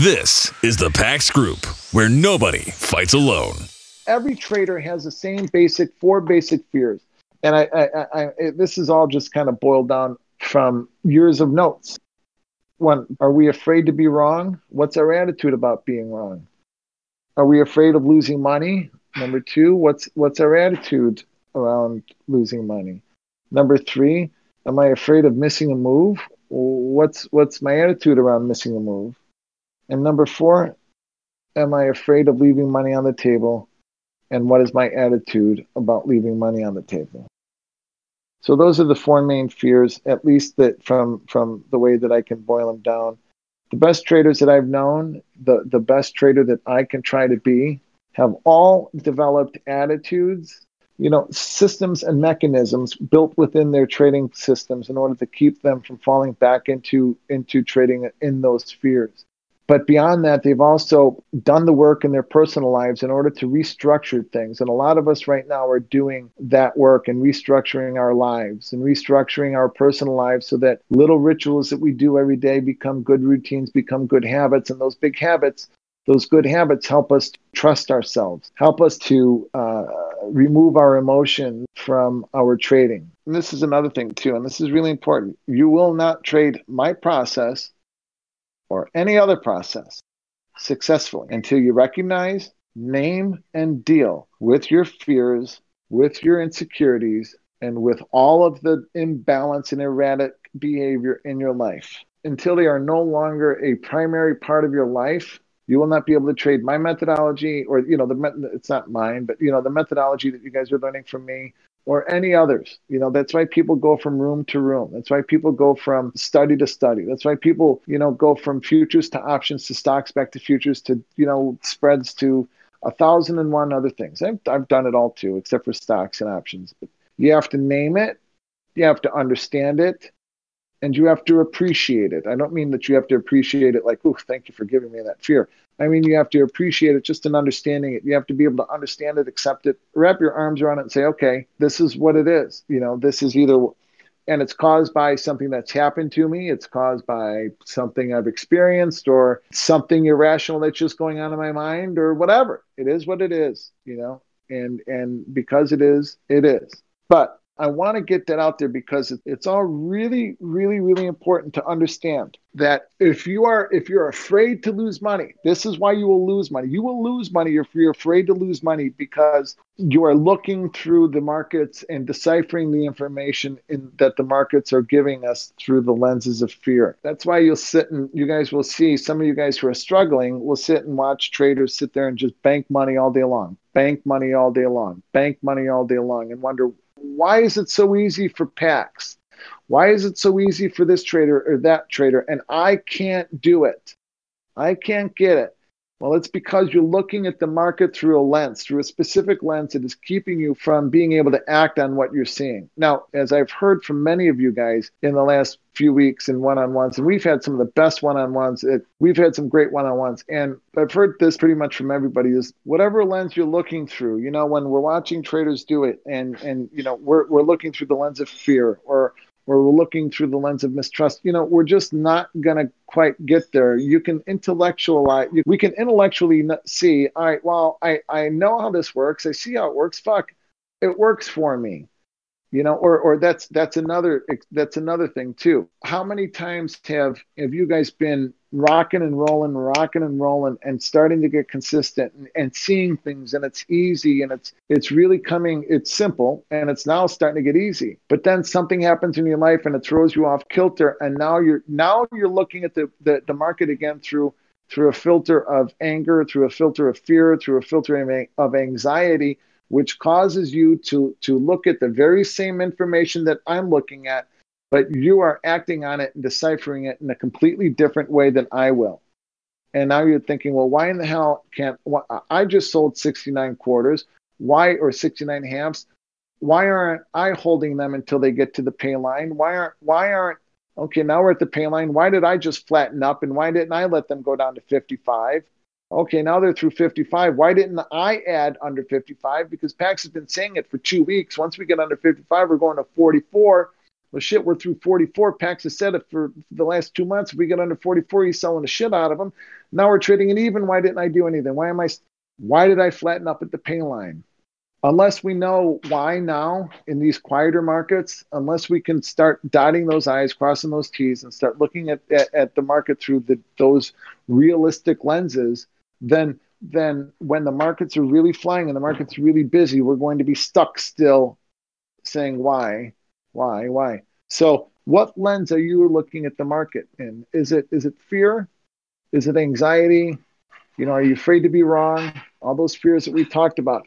This is the PAX Group, where nobody fights alone. Every trader has the same basic four basic fears, and I, I, I, this is all just kind of boiled down from years of notes. One, are we afraid to be wrong? What's our attitude about being wrong? Are we afraid of losing money? Number two, what's what's our attitude around losing money? Number three, am I afraid of missing a move? What's what's my attitude around missing a move? And number four, am I afraid of leaving money on the table? And what is my attitude about leaving money on the table? So those are the four main fears, at least that from from the way that I can boil them down. The best traders that I've known, the, the best trader that I can try to be, have all developed attitudes, you know, systems and mechanisms built within their trading systems in order to keep them from falling back into into trading in those fears. But beyond that, they've also done the work in their personal lives in order to restructure things. And a lot of us right now are doing that work and restructuring our lives and restructuring our personal lives so that little rituals that we do every day become good routines, become good habits. And those big habits, those good habits help us trust ourselves, help us to uh, remove our emotion from our trading. And this is another thing, too, and this is really important. You will not trade my process or any other process successfully until you recognize, name, and deal with your fears, with your insecurities, and with all of the imbalance and erratic behavior in your life. Until they are no longer a primary part of your life, you will not be able to trade my methodology or you know the it's not mine but you know the methodology that you guys are learning from me or any others. You know, that's why people go from room to room. That's why people go from study to study. That's why people, you know, go from futures to options to stocks back to futures to, you know, spreads to a thousand and one other things. I've, I've done it all too, except for stocks and options. But you have to name it, you have to understand it, and you have to appreciate it. I don't mean that you have to appreciate it like, oh, thank you for giving me that fear. I mean, you have to appreciate it just in understanding it. You have to be able to understand it, accept it, wrap your arms around it, and say, okay, this is what it is. You know, this is either, and it's caused by something that's happened to me, it's caused by something I've experienced, or something irrational that's just going on in my mind, or whatever. It is what it is, you know, and and because it is, it is. But I want to get that out there because it's all really, really, really important to understand that if you are if you're afraid to lose money, this is why you will lose money. You will lose money if you're afraid to lose money because you are looking through the markets and deciphering the information in, that the markets are giving us through the lenses of fear. That's why you'll sit and you guys will see some of you guys who are struggling will sit and watch traders sit there and just bank money all day long, bank money all day long, bank money all day long, and wonder why is it so easy for PAX? Why is it so easy for this trader or that trader? And I can't do it. I can't get it. Well, it's because you're looking at the market through a lens, through a specific lens that is keeping you from being able to act on what you're seeing. Now, as I've heard from many of you guys in the last few weeks in one on ones, and we've had some of the best one on ones, we've had some great one on ones. And I've heard this pretty much from everybody is whatever lens you're looking through, you know, when we're watching traders do it and, and you know, we're, we're looking through the lens of fear or or we're looking through the lens of mistrust, you know, we're just not going to quite get there. You can intellectualize, we can intellectually see, all right, well, I, I know how this works. I see how it works. Fuck, it works for me you know or or that's that's another that's another thing too how many times have have you guys been rocking and rolling rocking and rolling and starting to get consistent and, and seeing things. And it's easy and it's it's really coming it's simple and it's now starting to get easy. But then something happens in your life and it throws you off kilter and now you're now you're looking at the the, the market again through through a filter of anger through a filter of fear through a filter of anxiety which causes you to, to look at the very same information that I'm looking at, but you are acting on it and deciphering it in a completely different way than I will. And now you're thinking, well, why in the hell can't I just sold 69 quarters? Why or 69 halves? Why aren't I holding them until they get to the pay line? Why aren't why aren't okay, now we're at the pay line. Why did I just flatten up and why didn't I let them go down to 55? Okay, now they're through 55. Why didn't I add under 55? Because PAX has been saying it for two weeks. Once we get under 55, we're going to 44. Well, shit, we're through 44. PAX said it for the last two months. If we get under 44, he's selling the shit out of them. Now we're trading it even. Why didn't I do anything? Why am I? Why did I flatten up at the pay line? Unless we know why now in these quieter markets, unless we can start dotting those I's, crossing those T's, and start looking at, at, at the market through the, those realistic lenses, then then when the markets are really flying and the market's are really busy, we're going to be stuck still saying why, why, why. So what lens are you looking at the market in? Is it is it fear? Is it anxiety? You know, are you afraid to be wrong? All those fears that we talked about.